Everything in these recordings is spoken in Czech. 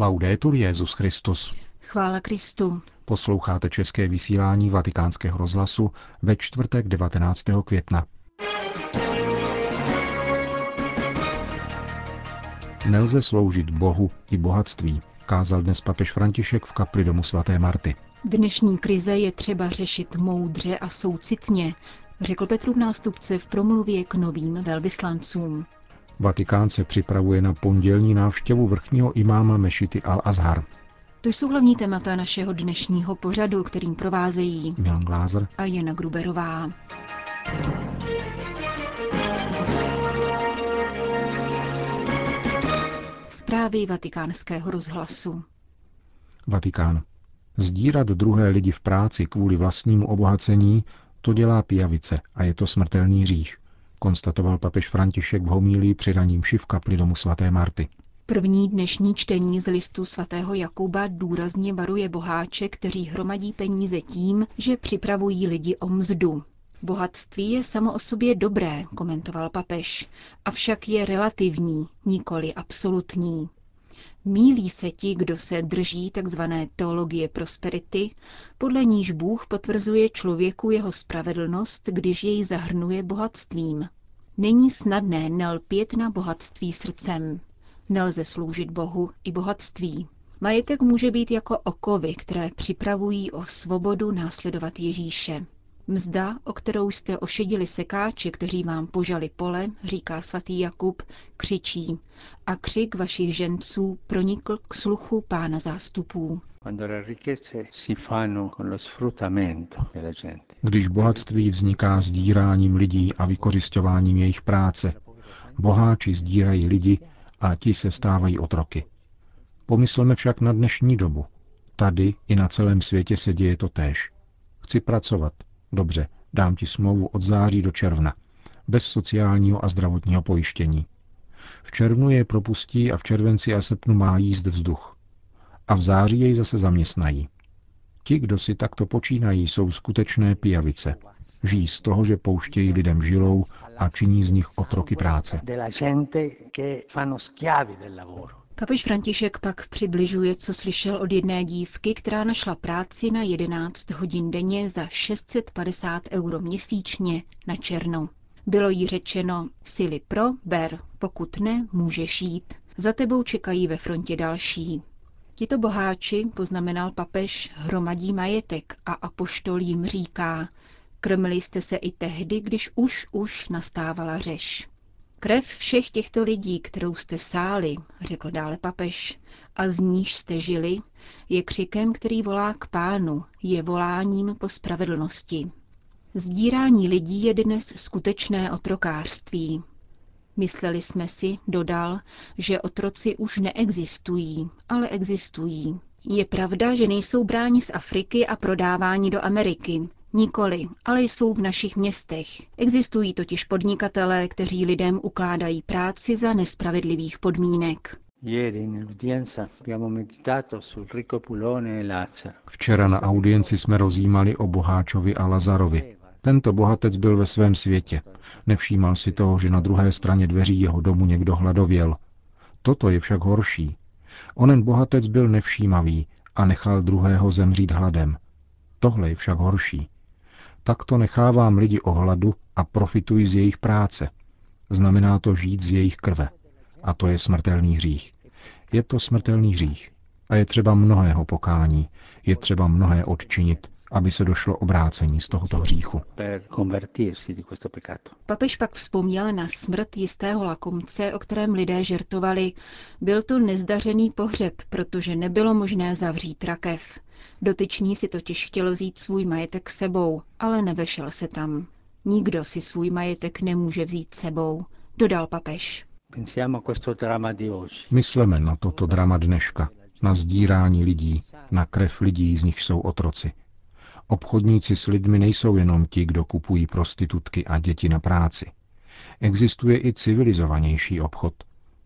Laudetur Jezus Christus. Chvála Kristu. Posloucháte české vysílání Vatikánského rozhlasu ve čtvrtek 19. května. Nelze sloužit Bohu i bohatství, kázal dnes papež František v kapli domu svaté Marty. Dnešní krize je třeba řešit moudře a soucitně, řekl Petrův nástupce v promluvě k novým velvyslancům. Vatikán se připravuje na pondělní návštěvu vrchního imáma Mešity al-Azhar. To jsou hlavní témata našeho dnešního pořadu, kterým provázejí Milan Glázer a Jana Gruberová. Zprávy vatikánského rozhlasu. Vatikán. Zdírat druhé lidi v práci kvůli vlastnímu obohacení, to dělá pijavice a je to smrtelný hřích, konstatoval papež František v homílii při raním v kapli domu svaté Marty. První dnešní čtení z listu svatého Jakuba důrazně varuje boháče, kteří hromadí peníze tím, že připravují lidi o mzdu. Bohatství je samo o sobě dobré, komentoval papež, avšak je relativní, nikoli absolutní. Mílí se ti, kdo se drží tzv. teologie prosperity, podle níž Bůh potvrzuje člověku jeho spravedlnost, když jej zahrnuje bohatstvím. Není snadné nelpět na bohatství srdcem. Nelze sloužit Bohu i bohatství. Majetek může být jako okovy, které připravují o svobodu následovat Ježíše. Mzda, o kterou jste ošedili sekáče, kteří vám požali pole, říká svatý Jakub, křičí a křik vašich ženců pronikl k sluchu pána zástupů. Když bohatství vzniká sdíráním lidí a vykořišťováním jejich práce, boháči sdírají lidi a ti se stávají otroky. Pomysleme však na dnešní dobu. Tady i na celém světě se děje to též. Chci pracovat, Dobře, dám ti smlouvu od září do června, bez sociálního a zdravotního pojištění. V červnu je propustí a v červenci a srpnu má jíst vzduch. A v září jej zase zaměstnají. Ti, kdo si takto počínají, jsou skutečné pijavice. Žijí z toho, že pouštějí lidem žilou a činí z nich otroky práce. Papež František pak přibližuje, co slyšel od jedné dívky, která našla práci na 11 hodin denně za 650 euro měsíčně na černo. Bylo jí řečeno, sily pro, ber, pokud ne, můžeš jít. Za tebou čekají ve frontě další. Tito boháči, poznamenal papež, hromadí majetek a apoštol jim říká, krmili jste se i tehdy, když už už nastávala řeš. Krev všech těchto lidí, kterou jste sáli, řekl dále papež, a z níž jste žili, je křikem, který volá k pánu, je voláním po spravedlnosti. Zdírání lidí je dnes skutečné otrokářství. Mysleli jsme si, dodal, že otroci už neexistují, ale existují. Je pravda, že nejsou bráni z Afriky a prodáváni do Ameriky, Nikoli, ale jsou v našich městech. Existují totiž podnikatelé, kteří lidem ukládají práci za nespravedlivých podmínek. E Včera na audienci jsme rozjímali o boháčovi a Lazarovi. Tento bohatec byl ve svém světě. Nevšímal si toho, že na druhé straně dveří jeho domu někdo hladověl. Toto je však horší. Onen bohatec byl nevšímavý a nechal druhého zemřít hladem. Tohle je však horší. Takto nechávám lidi o hladu a profituji z jejich práce. Znamená to žít z jejich krve. A to je smrtelný hřích. Je to smrtelný hřích. A je třeba mnohého pokání. Je třeba mnohé odčinit, aby se došlo obrácení z tohoto hříchu. Papež pak vzpomněl na smrt jistého lakomce, o kterém lidé žertovali. Byl to nezdařený pohřeb, protože nebylo možné zavřít rakev. Dotyčný si totiž chtěl vzít svůj majetek sebou, ale nevešel se tam. Nikdo si svůj majetek nemůže vzít sebou, dodal papež. Mysleme na toto drama dneška, na sdírání lidí, na krev lidí, z nich jsou otroci. Obchodníci s lidmi nejsou jenom ti, kdo kupují prostitutky a děti na práci. Existuje i civilizovanější obchod.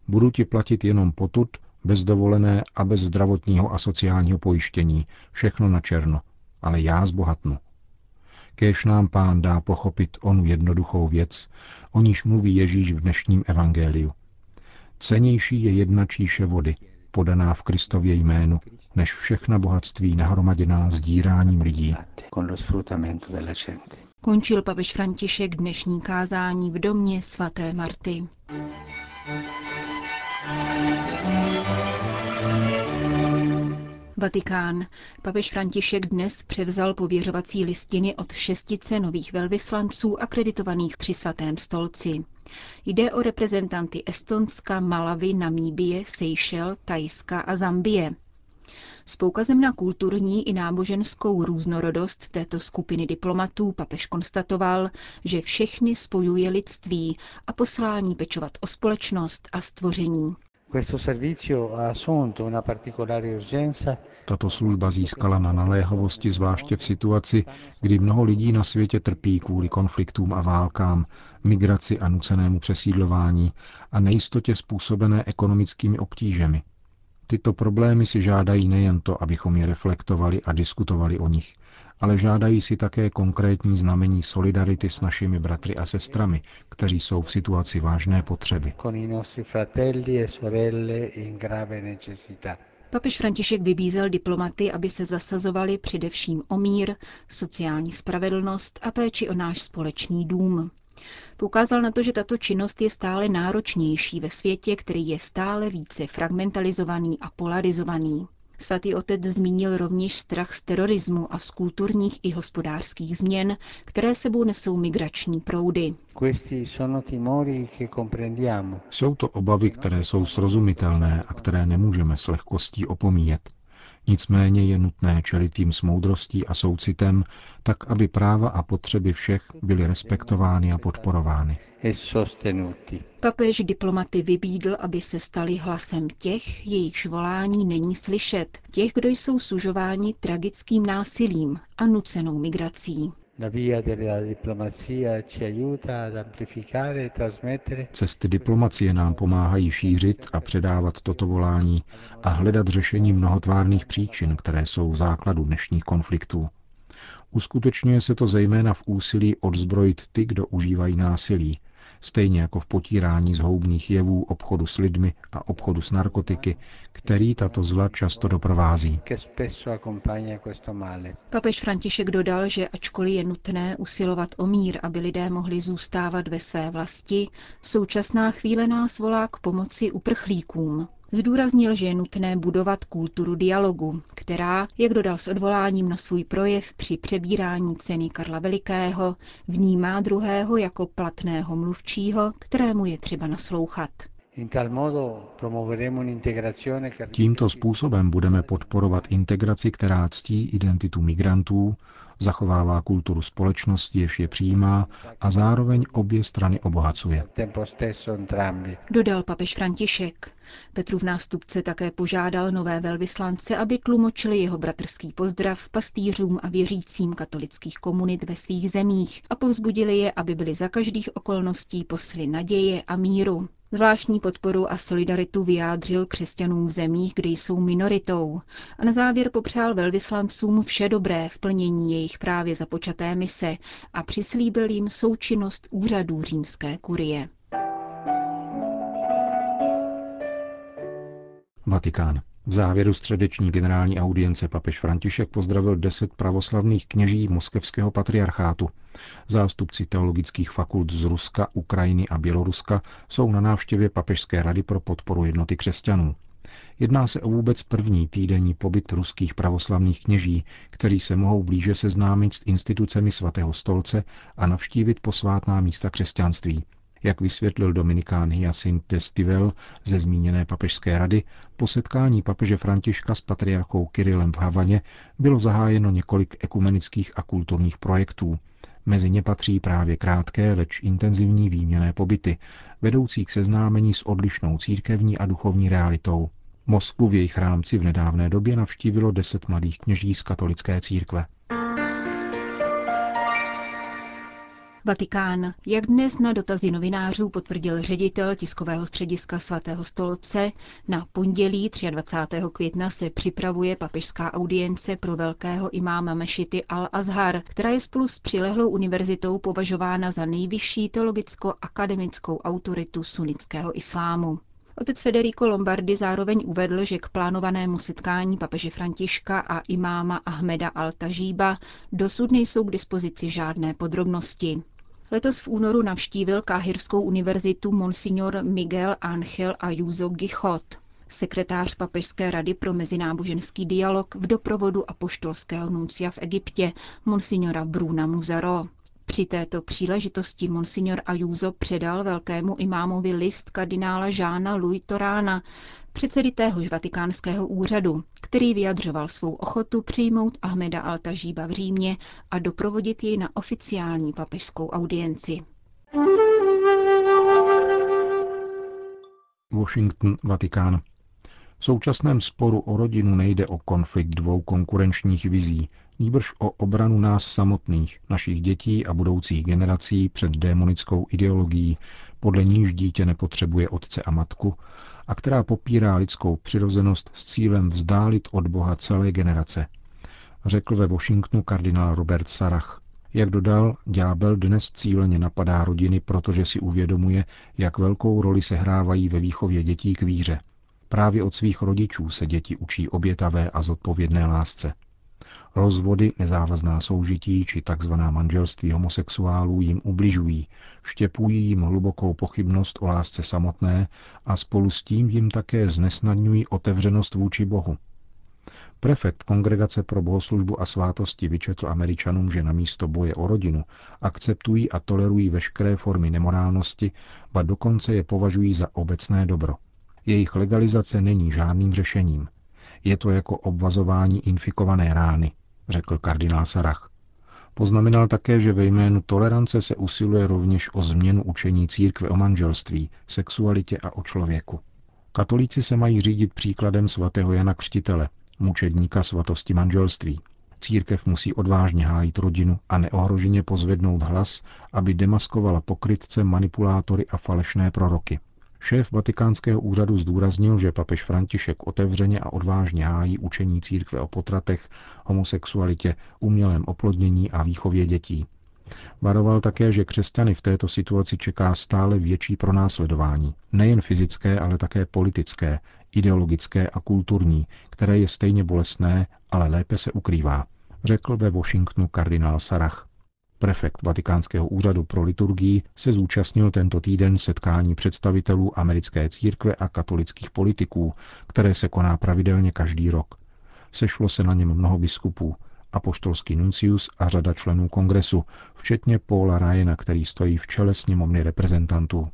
Budu ti platit jenom potud, bez dovolené a bez zdravotního a sociálního pojištění, všechno na černo, ale já zbohatnu. Kéž nám pán dá pochopit onu jednoduchou věc, o níž mluví Ježíš v dnešním evangeliu. Cenější je jedna číše vody, podaná v Kristově jménu, než všechna bohatství nahromaděná sdíráním lidí. Končil papež František dnešní kázání v domě svaté Marty. Vatikán. Papež František dnes převzal pověřovací listiny od šestice nových velvyslanců akreditovaných při svatém stolci. Jde o reprezentanty Estonska, Malavy, Namíbie, Seychel, Tajska a Zambie. S poukazem na kulturní i náboženskou různorodost této skupiny diplomatů papež konstatoval, že všechny spojuje lidství a poslání pečovat o společnost a stvoření. Tato služba získala na naléhavosti zvláště v situaci, kdy mnoho lidí na světě trpí kvůli konfliktům a válkám, migraci a nucenému přesídlování a nejistotě způsobené ekonomickými obtížemi. Tyto problémy si žádají nejen to, abychom je reflektovali a diskutovali o nich, ale žádají si také konkrétní znamení solidarity s našimi bratry a sestrami, kteří jsou v situaci vážné potřeby. E Papež František vybízel diplomaty, aby se zasazovali především o mír, sociální spravedlnost a péči o náš společný dům. Poukázal na to, že tato činnost je stále náročnější ve světě, který je stále více fragmentalizovaný a polarizovaný. Svatý otec zmínil rovněž strach z terorismu a z kulturních i hospodářských změn, které sebou nesou migrační proudy. Jsou to obavy, které jsou srozumitelné a které nemůžeme s lehkostí opomíjet. Nicméně je nutné čelit jim s moudrostí a soucitem, tak aby práva a potřeby všech byly respektovány a podporovány. E Papež diplomaty vybídl, aby se stali hlasem těch, jejichž volání není slyšet, těch, kdo jsou sužováni tragickým násilím a nucenou migrací. E Cesty diplomacie nám pomáhají šířit a předávat toto volání a hledat řešení mnohotvárných příčin, které jsou v základu dnešních konfliktů. Uskutečňuje se to zejména v úsilí odzbrojit ty, kdo užívají násilí, stejně jako v potírání zhoubných jevů obchodu s lidmi a obchodu s narkotiky, který tato zla často doprovází. Papež František dodal, že ačkoliv je nutné usilovat o mír, aby lidé mohli zůstávat ve své vlasti, současná chvíle nás volá k pomoci uprchlíkům. Zdůraznil, že je nutné budovat kulturu dialogu, která, jak dodal s odvoláním na svůj projev při přebírání ceny Karla Velikého, vnímá druhého jako platného mluvčího, kterému je třeba naslouchat. Tímto způsobem budeme podporovat integraci, která ctí identitu migrantů, zachovává kulturu společnosti, jež je přijímá a zároveň obě strany obohacuje. Dodal papež František. Petrův nástupce také požádal nové velvyslance, aby tlumočili jeho bratrský pozdrav pastýřům a věřícím katolických komunit ve svých zemích a povzbudili je, aby byli za každých okolností posly naděje a míru. Zvláštní podporu a solidaritu vyjádřil křesťanům v zemích, kde jsou minoritou a na závěr popřál velvyslancům vše dobré v plnění jejich právě započaté mise a přislíbil jim součinnost úřadů římské kurie. Vatikán. V závěru středeční generální audience papež František pozdravil deset pravoslavných kněží moskevského patriarchátu. Zástupci teologických fakult z Ruska, Ukrajiny a Běloruska jsou na návštěvě Papežské rady pro podporu jednoty křesťanů. Jedná se o vůbec první týdenní pobyt ruských pravoslavných kněží, kteří se mohou blíže seznámit s institucemi svatého stolce a navštívit posvátná místa křesťanství. Jak vysvětlil dominikán Hyacinthe Stivel ze zmíněné papežské rady, po setkání papeže Františka s patriarchou Kirilem v Havaně bylo zahájeno několik ekumenických a kulturních projektů. Mezi ně patří právě krátké, leč intenzivní výměné pobyty, vedoucí k seznámení s odlišnou církevní a duchovní realitou. Moskvu v jejich rámci v nedávné době navštívilo deset mladých kněží z katolické církve. Vatikán. Jak dnes na dotazy novinářů potvrdil ředitel tiskového střediska svatého stolce, na pondělí 23. května se připravuje papežská audience pro velkého imáma Mešity Al-Azhar, která je spolu s přilehlou univerzitou považována za nejvyšší teologicko-akademickou autoritu sunnického islámu. Otec Federico Lombardi zároveň uvedl, že k plánovanému setkání papeže Františka a imáma Ahmeda Al-Tažíba dosud nejsou k dispozici žádné podrobnosti. Letos v únoru navštívil Káhirskou univerzitu monsignor Miguel Ángel Ayuso Gichot, sekretář Papežské rady pro mezináboženský dialog v doprovodu apoštolského nuncia v Egyptě, monsignora Bruna Muzaro. Při této příležitosti monsignor Ayuso předal velkému imámovi list kardinála Žána Louis Torána, předsedy téhož vatikánského úřadu, který vyjadřoval svou ochotu přijmout Ahmeda Altažíba v Římě a doprovodit jej na oficiální papežskou audienci. Washington, Vatikán. V současném sporu o rodinu nejde o konflikt dvou konkurenčních vizí, nýbrž o obranu nás samotných, našich dětí a budoucích generací před démonickou ideologií, podle níž dítě nepotřebuje otce a matku, a která popírá lidskou přirozenost s cílem vzdálit od Boha celé generace, řekl ve Washingtonu kardinál Robert Sarach. Jak dodal, ďábel dnes cíleně napadá rodiny, protože si uvědomuje, jak velkou roli sehrávají ve výchově dětí k víře. Právě od svých rodičů se děti učí obětavé a zodpovědné lásce. Rozvody, nezávazná soužití či tzv. manželství homosexuálů jim ubližují, štěpují jim hlubokou pochybnost o lásce samotné a spolu s tím jim také znesnadňují otevřenost vůči Bohu. Prefekt Kongregace pro bohoslužbu a svátosti vyčetl američanům, že na místo boje o rodinu akceptují a tolerují veškeré formy nemorálnosti, ba dokonce je považují za obecné dobro. Jejich legalizace není žádným řešením. Je to jako obvazování infikované rány, řekl kardinál Sarach. Poznamenal také, že ve jménu tolerance se usiluje rovněž o změnu učení církve o manželství, sexualitě a o člověku. Katolíci se mají řídit příkladem svatého Jana Křtitele, mučedníka svatosti manželství. Církev musí odvážně hájit rodinu a neohroženě pozvednout hlas, aby demaskovala pokrytce, manipulátory a falešné proroky. Šéf vatikánského úřadu zdůraznil, že papež František otevřeně a odvážně hájí učení církve o potratech, homosexualitě, umělém oplodnění a výchově dětí. Varoval také, že křesťany v této situaci čeká stále větší pronásledování, nejen fyzické, ale také politické, ideologické a kulturní, které je stejně bolestné, ale lépe se ukrývá, řekl ve Washingtonu kardinál Sarach. Prefekt Vatikánského úřadu pro liturgii se zúčastnil tento týden setkání představitelů americké církve a katolických politiků, které se koná pravidelně každý rok. Sešlo se na něm mnoho biskupů, apoštolský nuncius a řada členů kongresu, včetně Paula Ryana, který stojí v čele sněmovny reprezentantů.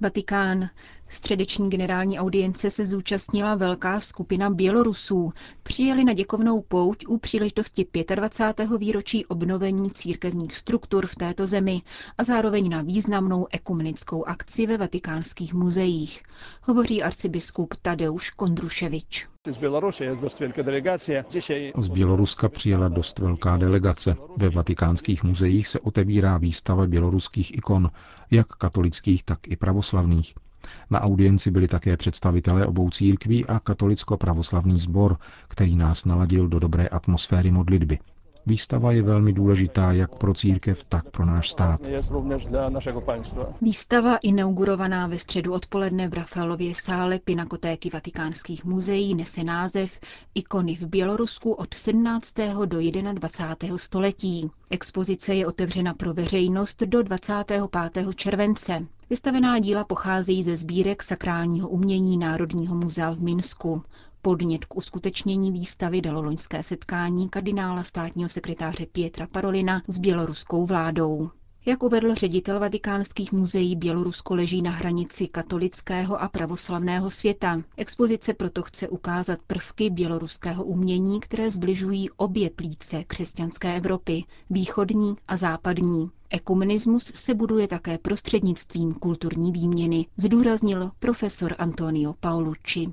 Vatikán. Středeční generální audience se zúčastnila velká skupina Bělorusů. Přijeli na děkovnou pouť u příležitosti 25. výročí obnovení církevních struktur v této zemi a zároveň na významnou ekumenickou akci ve vatikánských muzeích. Hovoří arcibiskup Tadeusz Kondruševič. Z Běloruska přijela dost velká delegace. Ve vatikánských muzeích se otevírá výstava běloruských ikon, jak katolických, tak i pravoslavných. Na audienci byli také představitelé obou církví a katolicko-pravoslavný sbor, který nás naladil do dobré atmosféry modlitby. Výstava je velmi důležitá jak pro církev, tak pro náš stát. Výstava, inaugurovaná ve středu odpoledne v Rafaelově sále Pinakotéky vatikánských muzeí, nese název Ikony v Bělorusku od 17. do 21. století. Expozice je otevřena pro veřejnost do 25. července. Vystavená díla pocházejí ze sbírek sakrálního umění Národního muzea v Minsku. Podnět k uskutečnění výstavy dalo loňské setkání kardinála státního sekretáře Pietra Parolina s běloruskou vládou. Jak uvedl ředitel vatikánských muzeí, Bělorusko leží na hranici katolického a pravoslavného světa. Expozice proto chce ukázat prvky běloruského umění, které zbližují obě plíce křesťanské Evropy, východní a západní. Ekumenismus se buduje také prostřednictvím kulturní výměny, zdůraznil profesor Antonio Paolucci.